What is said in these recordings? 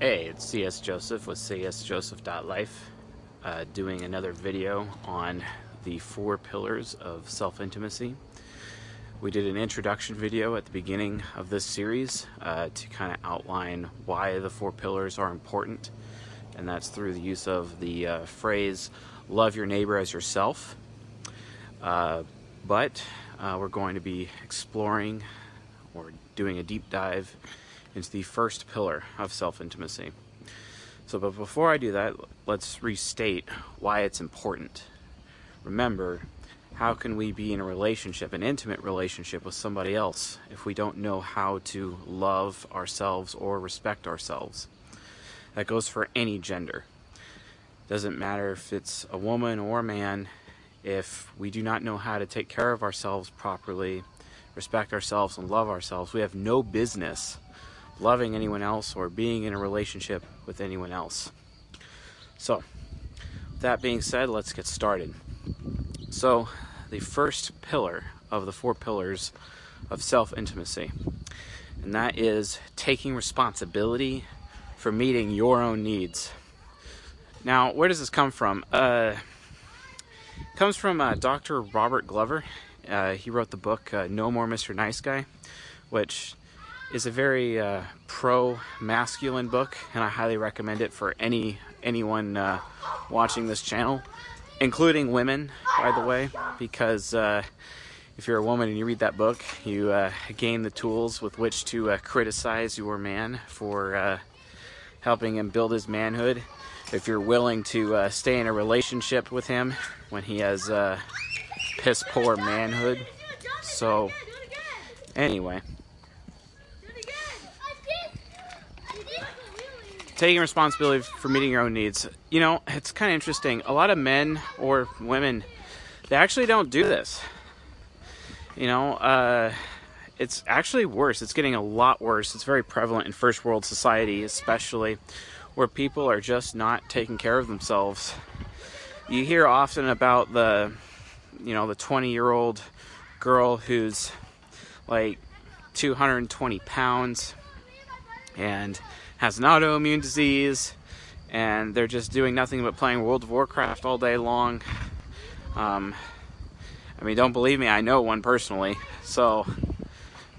Hey, it's CS Joseph with csjoseph.life uh, doing another video on the four pillars of self-intimacy. We did an introduction video at the beginning of this series uh, to kind of outline why the four pillars are important and that's through the use of the uh, phrase love your neighbor as yourself. Uh, but uh, we're going to be exploring or doing a deep dive into the first pillar of self-intimacy. So, but before I do that, let's restate why it's important. Remember, how can we be in a relationship, an intimate relationship with somebody else, if we don't know how to love ourselves or respect ourselves? That goes for any gender. Doesn't matter if it's a woman or a man, if we do not know how to take care of ourselves properly, respect ourselves, and love ourselves, we have no business loving anyone else or being in a relationship with anyone else. So, that being said, let's get started. So, the first pillar of the four pillars of self intimacy, and that is taking responsibility for meeting your own needs. Now, where does this come from? Uh, comes from uh, Dr. Robert Glover. Uh, he wrote the book uh, No More Mr. Nice Guy, which is a very uh, pro-masculine book, and I highly recommend it for any anyone uh, watching this channel, including women, by the way, because uh, if you're a woman and you read that book, you uh, gain the tools with which to uh, criticize your man for uh, helping him build his manhood. If you're willing to stay in a relationship with him when he has piss poor manhood. So, anyway. Taking responsibility for meeting your own needs. You know, it's kind of interesting. A lot of men or women, they actually don't do this. You know, uh, it's actually worse. It's getting a lot worse. It's very prevalent in first world society, especially where people are just not taking care of themselves. You hear often about the, you know, the 20 year old girl who's like 220 pounds and has an autoimmune disease, and they're just doing nothing but playing World of Warcraft all day long. Um, I mean, don't believe me, I know one personally. So,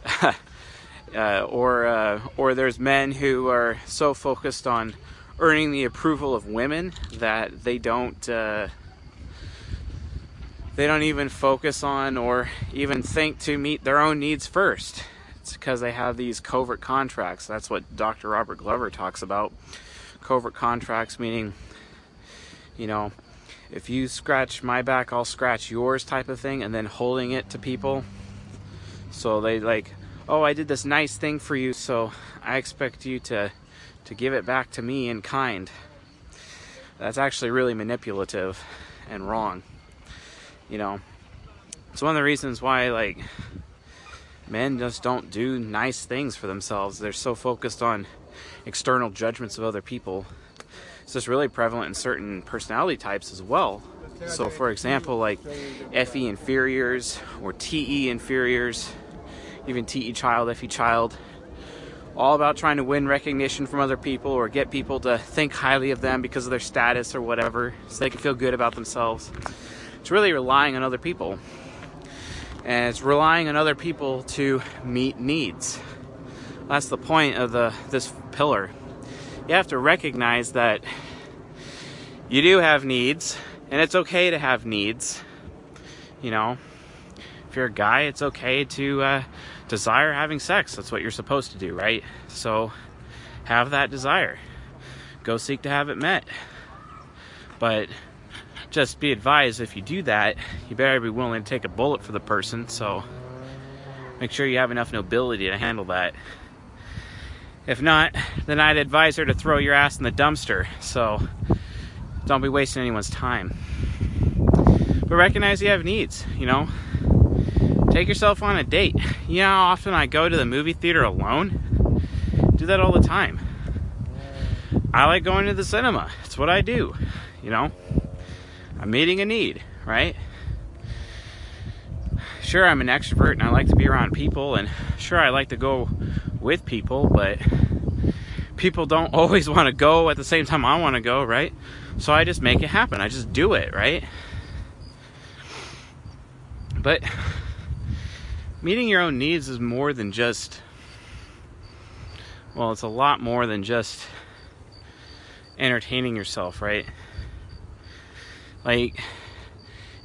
uh, or uh, or there's men who are so focused on earning the approval of women that they don't uh, they don't even focus on or even think to meet their own needs first. It's because they have these covert contracts. That's what Dr. Robert Glover talks about. Covert contracts meaning, you know, if you scratch my back, I'll scratch yours type of thing, and then holding it to people. So they like, oh, I did this nice thing for you, so I expect you to to give it back to me in kind. That's actually really manipulative and wrong. You know, it's one of the reasons why like men just don't do nice things for themselves. They're so focused on external judgments of other people. It's just really prevalent in certain personality types as well. So, for example, like FE inferiors or TE inferiors, even TE child, FE child, all about trying to win recognition from other people or get people to think highly of them because of their status or whatever, so they can feel good about themselves. It's really relying on other people and it's relying on other people to meet needs. That's the point of the this pillar. You have to recognize that you do have needs, and it's okay to have needs. You know, if you're a guy, it's okay to uh, desire having sex. That's what you're supposed to do, right? So, have that desire. Go seek to have it met. But just be advised if you do that, you better be willing to take a bullet for the person. So make sure you have enough nobility to handle that. If not, then I'd advise her to throw your ass in the dumpster. So don't be wasting anyone's time. But recognize you have needs, you know. Take yourself on a date. You know how often I go to the movie theater alone? Do that all the time. I like going to the cinema. It's what I do, you know. I'm meeting a need, right? Sure, I'm an extrovert and I like to be around people, and sure, I like to go with people, but people don't always want to go at the same time I want to go, right? So I just make it happen. I just do it, right? But meeting your own needs is more than just, well, it's a lot more than just entertaining yourself, right? Like,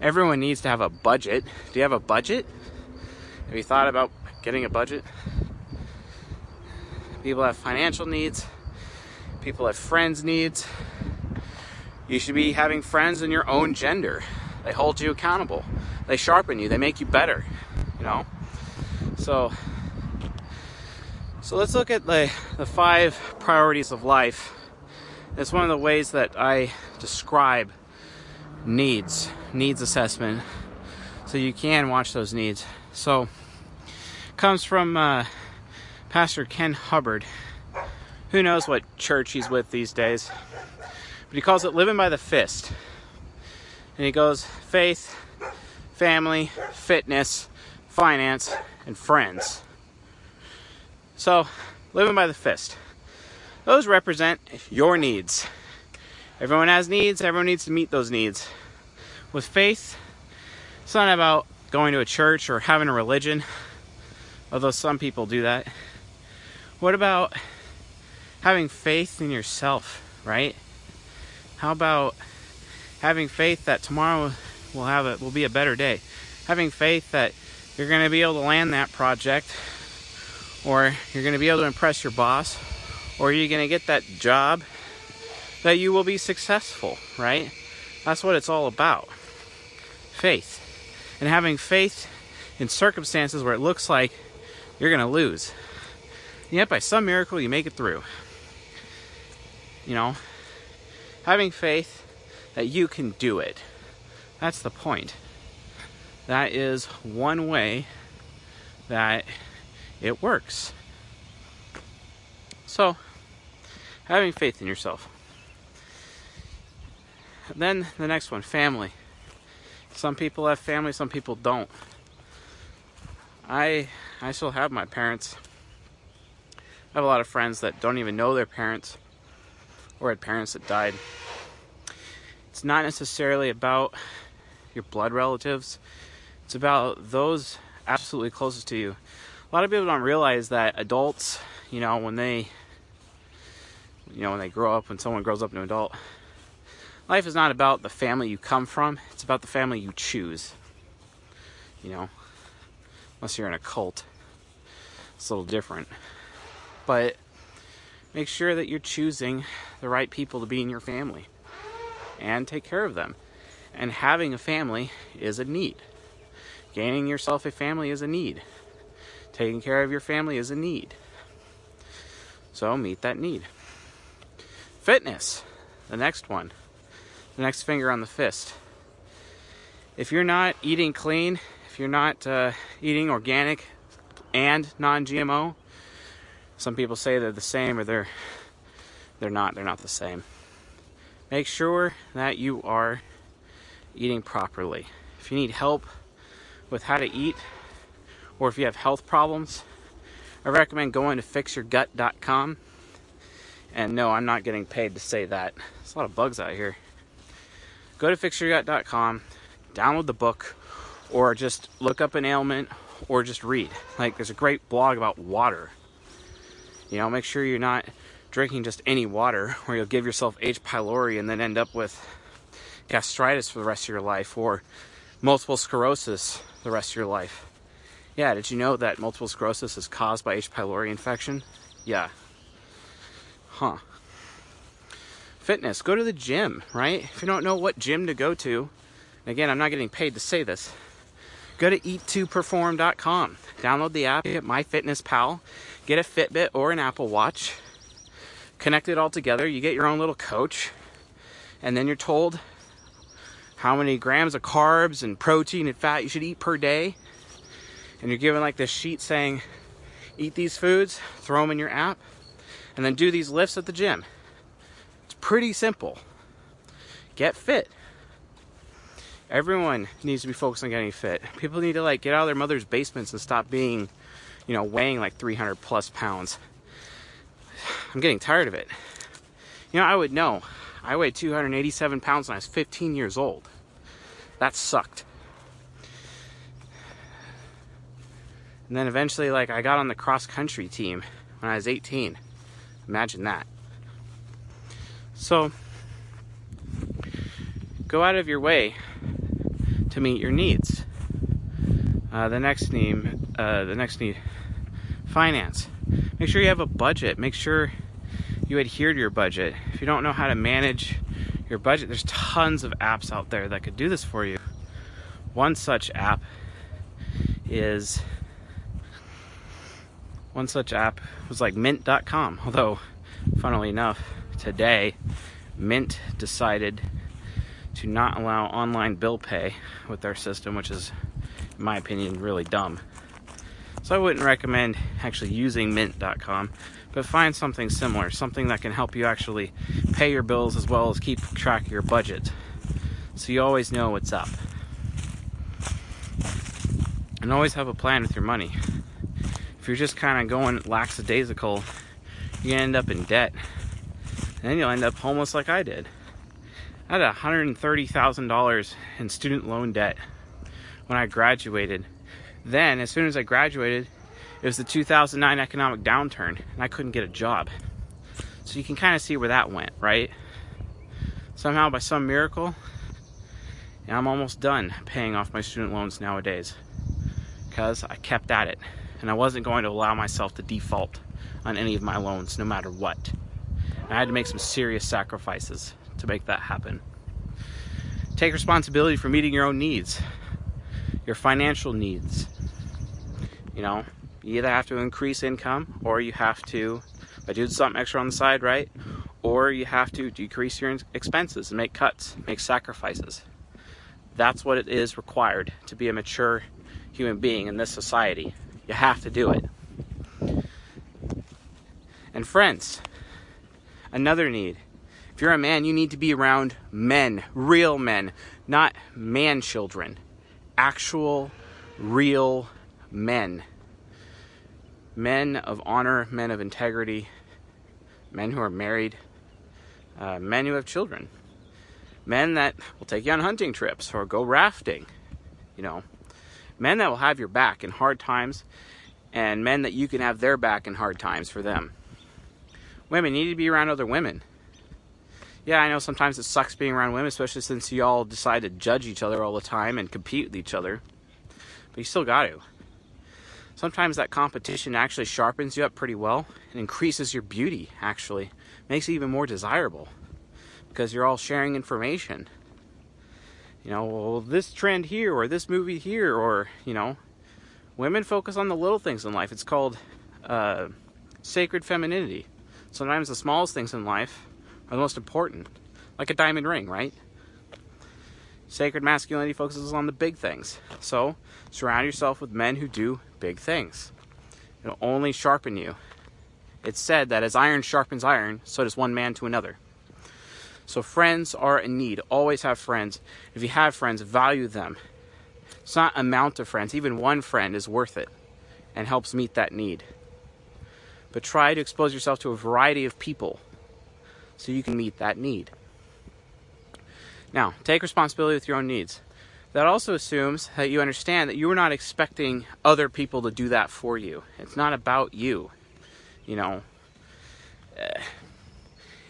everyone needs to have a budget. Do you have a budget? Have you thought about getting a budget? People have financial needs. People have friends needs. You should be having friends in your own gender. They hold you accountable. They sharpen you. They make you better. You know? So so let's look at the, the five priorities of life. It's one of the ways that I describe needs, needs assessment, so you can watch those needs. So, comes from uh, Pastor Ken Hubbard. Who knows what church he's with these days? But he calls it living by the fist. And he goes faith, family, fitness, finance, and friends. So, living by the fist. Those represent your needs. Everyone has needs, everyone needs to meet those needs. With faith, it's not about going to a church or having a religion, although some people do that. What about having faith in yourself, right? How about having faith that tomorrow will have a will be a better day? Having faith that you're going to be able to land that project or you're going to be able to impress your boss or you're going to get that job that you will be successful, right? That's what it's all about. Faith. And having faith in circumstances where it looks like you're going to lose. yet, by some miracle, you make it through. You know, having faith that you can do it. That's the point. That is one way that it works. So, having faith in yourself. Then the next one family. Some people have family, some people don't. I I still have my parents. I have a lot of friends that don't even know their parents or had parents that died. It's not necessarily about your blood relatives. It's about those absolutely closest to you. A lot of people don't realize that adults, you know, when they you know, when they grow up, when someone grows up into an adult, life is not about the family you come from, it's about the family you choose. You know, unless you're in a cult, it's a little different. But make sure that you're choosing the right people to be in your family and take care of them. And having a family is a need. Gaining yourself a family is a need. Taking care of your family is a need. So meet that need. Fitness, the next one, the next finger on the fist. If you're not eating clean, if you're not uh, eating organic and non-GMO, some people say they're the same or they're they're not. They're not the same. Make sure that you are eating properly. If you need help with how to eat, or if you have health problems, I recommend going to fixyourgut.com and no, I'm not getting paid to say that. There's a lot of bugs out here. Go to fixyourgut.com, download the book, or just look up an ailment, or just read. Like, there's a great blog about water. You know, make sure you're not drinking just any water, or you'll give yourself H. pylori and then end up with gastritis for the rest of your life, or multiple sclerosis the rest of your life. Yeah, did you know that multiple sclerosis is caused by H. pylori infection? Yeah, Huh. Fitness, go to the gym, right? If you don't know what gym to go to, again, I'm not getting paid to say this. Go to eat2perform.com. Download the app, get MyFitnessPal, get a Fitbit or an Apple Watch. Connect it all together. You get your own little coach, and then you're told how many grams of carbs and protein and fat you should eat per day. And you're given like this sheet saying, eat these foods, throw them in your app and then do these lifts at the gym. Pretty simple. Get fit. Everyone needs to be focused on getting fit. People need to like get out of their mother's basements and stop being, you know, weighing like 300 plus pounds. I'm getting tired of it. You know, I would know. I weighed 287 pounds when I was 15 years old. That sucked. And then eventually, like, I got on the cross country team when I was 18. Imagine that. So, go out of your way to meet your needs. Uh, the next need, uh, the next need, finance. Make sure you have a budget. Make sure you adhere to your budget. If you don't know how to manage your budget, there's tons of apps out there that could do this for you. One such app is one such app was like mint.com. Although, funnily enough, today Mint decided to not allow online bill pay with their system, which is, in my opinion, really dumb. So I wouldn't recommend actually using mint.com, but find something similar, something that can help you actually pay your bills as well as keep track of your budget. So you always know what's up. And always have a plan with your money if you're just kind of going lackadaisical, you end up in debt. Then you'll end up homeless like I did. I had $130,000 in student loan debt when I graduated. Then, as soon as I graduated, it was the 2009 economic downturn, and I couldn't get a job. So you can kind of see where that went, right? Somehow, by some miracle, I'm almost done paying off my student loans nowadays because I kept at it and I wasn't going to allow myself to default on any of my loans no matter what. And I had to make some serious sacrifices to make that happen. Take responsibility for meeting your own needs, your financial needs. You know, you either have to increase income or you have to, by doing something extra on the side, right? Or you have to decrease your expenses and make cuts, make sacrifices. That's what it is required to be a mature human being in this society. You have to do it. And friends, another need. If you're a man, you need to be around men, real men, not man children. Actual, real men. Men of honor, men of integrity, men who are married, uh, men who have children, men that will take you on hunting trips or go rafting, you know, men that will have your back in hard times and men that you can have their back in hard times for them. Women need to be around other women. Yeah, I know sometimes it sucks being around women, especially since you all decide to judge each other all the time and compete with each other. But you still got to. Sometimes that competition actually sharpens you up pretty well and increases your beauty, actually. Makes it even more desirable because you're all sharing information you know, well, this trend here or this movie here, or, you know, women focus on the little things in life. It's called uh, sacred femininity. Sometimes the smallest things in life are the most important, like a diamond ring, right? Sacred masculinity focuses on the big things. So, surround yourself with men who do big things. It'll only sharpen you. It's said that as iron sharpens iron, so does one man to another. So friends are in need. Always have friends. If you have friends, value them. It's not amount of friends. Even one friend is worth it and helps meet that need. But try to expose yourself to a variety of people so you can meet that need. Now, take responsibility with your own needs. That also assumes that you understand that you are not expecting other people to do that for you. It's not about you. You know, uh,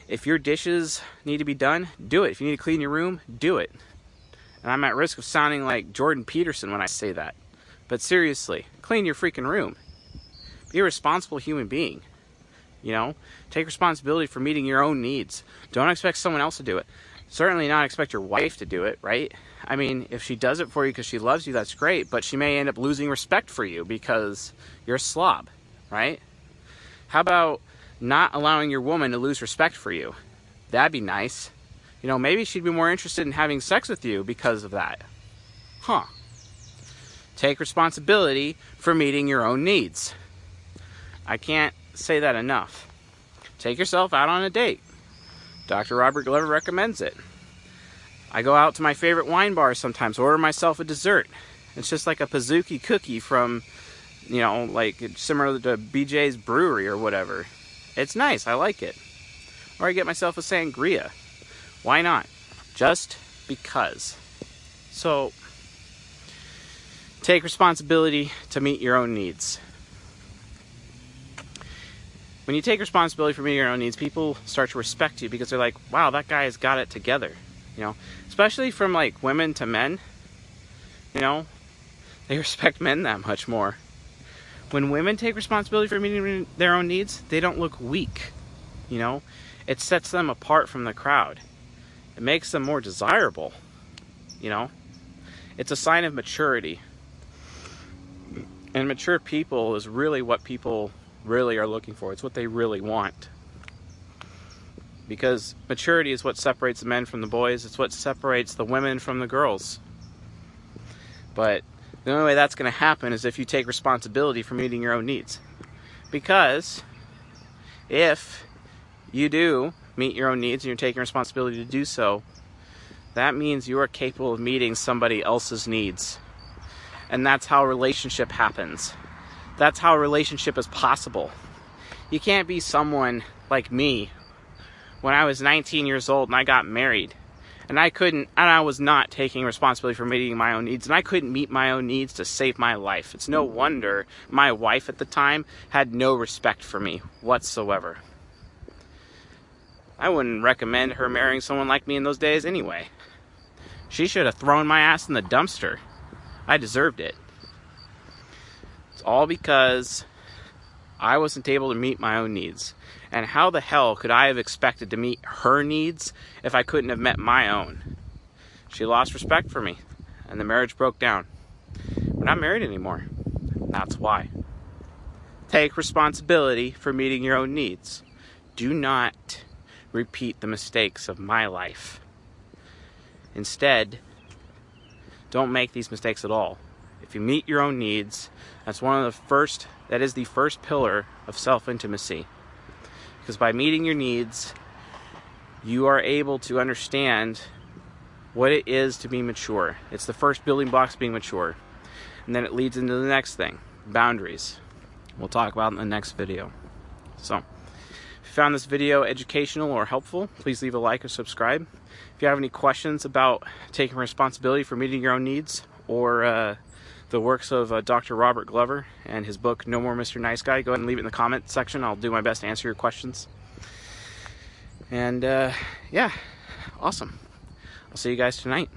if your dishes need to be done, do it. If you need to clean your room, do it. And I'm at risk of sounding like Jordan Peterson when I say that. But seriously, clean your freaking room. Be a responsible human being. You know, take responsibility for meeting your own needs. Don't expect someone else to do it. Certainly not expect your wife to do it, right? I mean, if she does it for you because she loves you, that's great, but she may end up losing respect for you because you're a slob, right? How about not allowing your woman to lose respect for you. That'd be nice. You know, maybe she'd be more interested in having sex with you because of that. Huh. Take responsibility for meeting your own needs. I can't say that enough. Take yourself out on a date. Dr. Robert Glover recommends it. I go out to my favorite wine bars sometimes, order myself a dessert. It's just like a Pizookie cookie from, you know, like similar to BJ's Brewery or whatever It's nice. I like it. Or I get myself a sangria. Why not? Just because. So, take responsibility to meet your own needs. When you take responsibility for meeting your own needs, people start to respect you because they're like, wow, that guy has got it together. You know, especially from like women to men, you know, they respect men that much more. When women take responsibility for meeting their own needs, they don't look weak. You know, it sets them apart from the crowd. It makes them more desirable. You know, it's a sign of maturity. And mature people is really what people really are looking for. It's what they really want. Because maturity is what separates the men from the boys, it's what separates the women from the girls. But the only way that's going to happen is if you take responsibility for meeting your own needs. Because if you do meet your own needs and you're taking responsibility to do so, that means you are capable of meeting somebody else's needs. And that's how relationship happens. That's how a relationship is possible. You can't be someone like me when I was 19 years old and I got married and I couldn't and I was not taking responsibility for meeting my own needs and I couldn't meet my own needs to save my life. It's no wonder my wife at the time had no respect for me whatsoever. I wouldn't recommend her marrying someone like me in those days anyway. She should have thrown my ass in the dumpster. I deserved it all because I wasn't able to meet my own needs. And how the hell could I have expected to meet her needs if I couldn't have met my own? She lost respect for me, and the marriage broke down. We're not married anymore. That's why. Take responsibility for meeting your own needs. Do not repeat the mistakes of my life. Instead, don't make these mistakes at all. If you meet your own needs, that's one of the first, that is the first pillar of self intimacy. Because by meeting your needs, you are able to understand what it is to be mature. It's the first building blocks being mature. And then it leads into the next thing boundaries. We'll talk about in the next video. So, if you found this video educational or helpful, please leave a like or subscribe. If you have any questions about taking responsibility for meeting your own needs or uh, the works of uh, Dr. Robert Glover and his book No More Mr. Nice Guy. Go ahead and leave it in the comment section. I'll do my best to answer your questions. And uh, yeah, awesome. I'll see you guys tonight.